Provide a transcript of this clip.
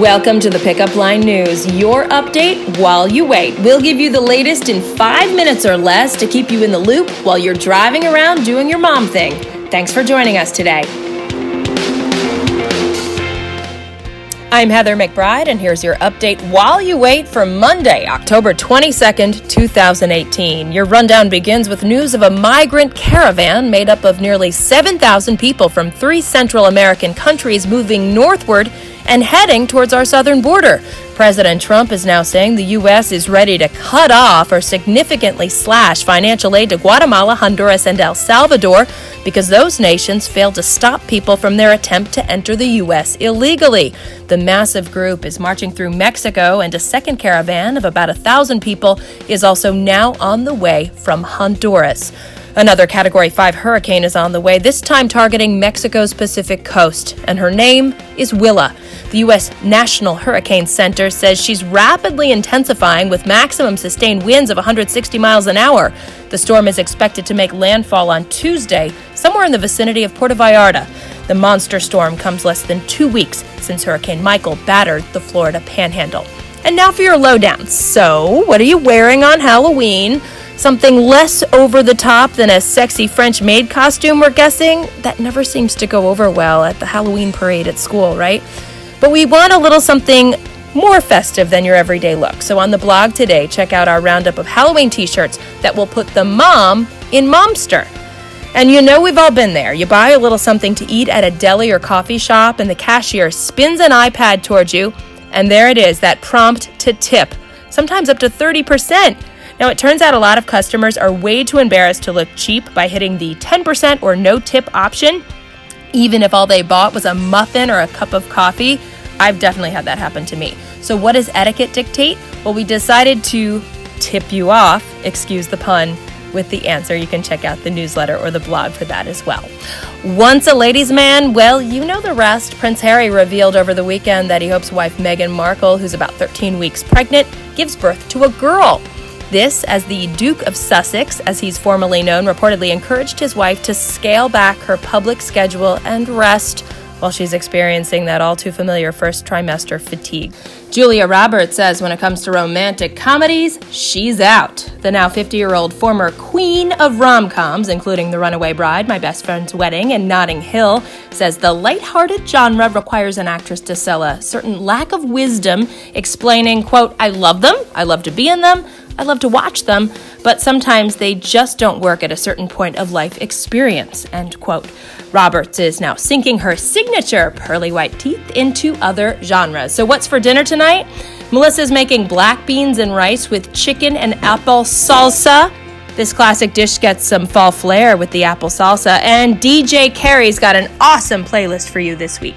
Welcome to the Pickup Line News, your update while you wait. We'll give you the latest in five minutes or less to keep you in the loop while you're driving around doing your mom thing. Thanks for joining us today. I'm Heather McBride, and here's your update while you wait for Monday, October 22nd, 2018. Your rundown begins with news of a migrant caravan made up of nearly 7,000 people from three Central American countries moving northward and heading towards our southern border. President Trump is now saying the U.S. is ready to cut off or significantly slash financial aid to Guatemala, Honduras, and El Salvador because those nations failed to stop people from their attempt to enter the U.S. illegally. The massive group is marching through Mexico, and a second caravan of about a thousand people is also now on the way from Honduras. Another Category 5 hurricane is on the way, this time targeting Mexico's Pacific coast, and her name is Willa. The U.S. National Hurricane Center says she's rapidly intensifying with maximum sustained winds of 160 miles an hour. The storm is expected to make landfall on Tuesday, somewhere in the vicinity of Puerto Vallarta. The monster storm comes less than two weeks since Hurricane Michael battered the Florida panhandle. And now for your lowdown. So, what are you wearing on Halloween? Something less over the top than a sexy French maid costume, we're guessing? That never seems to go over well at the Halloween parade at school, right? But we want a little something more festive than your everyday look. So on the blog today, check out our roundup of Halloween t shirts that will put the mom in momster. And you know we've all been there. You buy a little something to eat at a deli or coffee shop, and the cashier spins an iPad towards you, and there it is that prompt to tip, sometimes up to 30%. Now, it turns out a lot of customers are way too embarrassed to look cheap by hitting the 10% or no tip option, even if all they bought was a muffin or a cup of coffee. I've definitely had that happen to me. So, what does etiquette dictate? Well, we decided to tip you off, excuse the pun, with the answer. You can check out the newsletter or the blog for that as well. Once a ladies' man, well, you know the rest. Prince Harry revealed over the weekend that he hopes wife Meghan Markle, who's about 13 weeks pregnant, gives birth to a girl. This, as the Duke of Sussex, as he's formally known, reportedly encouraged his wife to scale back her public schedule and rest while she's experiencing that all too familiar first trimester fatigue. Julia Roberts says when it comes to romantic comedies, she's out. The now 50 year old former queen of rom coms, including The Runaway Bride, My Best Friend's Wedding, and Notting Hill, says the light-hearted genre requires an actress to sell a certain lack of wisdom, explaining, quote, I love them, I love to be in them, I love to watch them, but sometimes they just don't work at a certain point of life experience. End quote. Roberts is now sinking her signature pearly white teeth into other genres. So, what's for dinner tonight? Melissa's making black beans and rice with chicken and apple salsa. This classic dish gets some fall flair with the apple salsa, and DJ Carey's got an awesome playlist for you this week.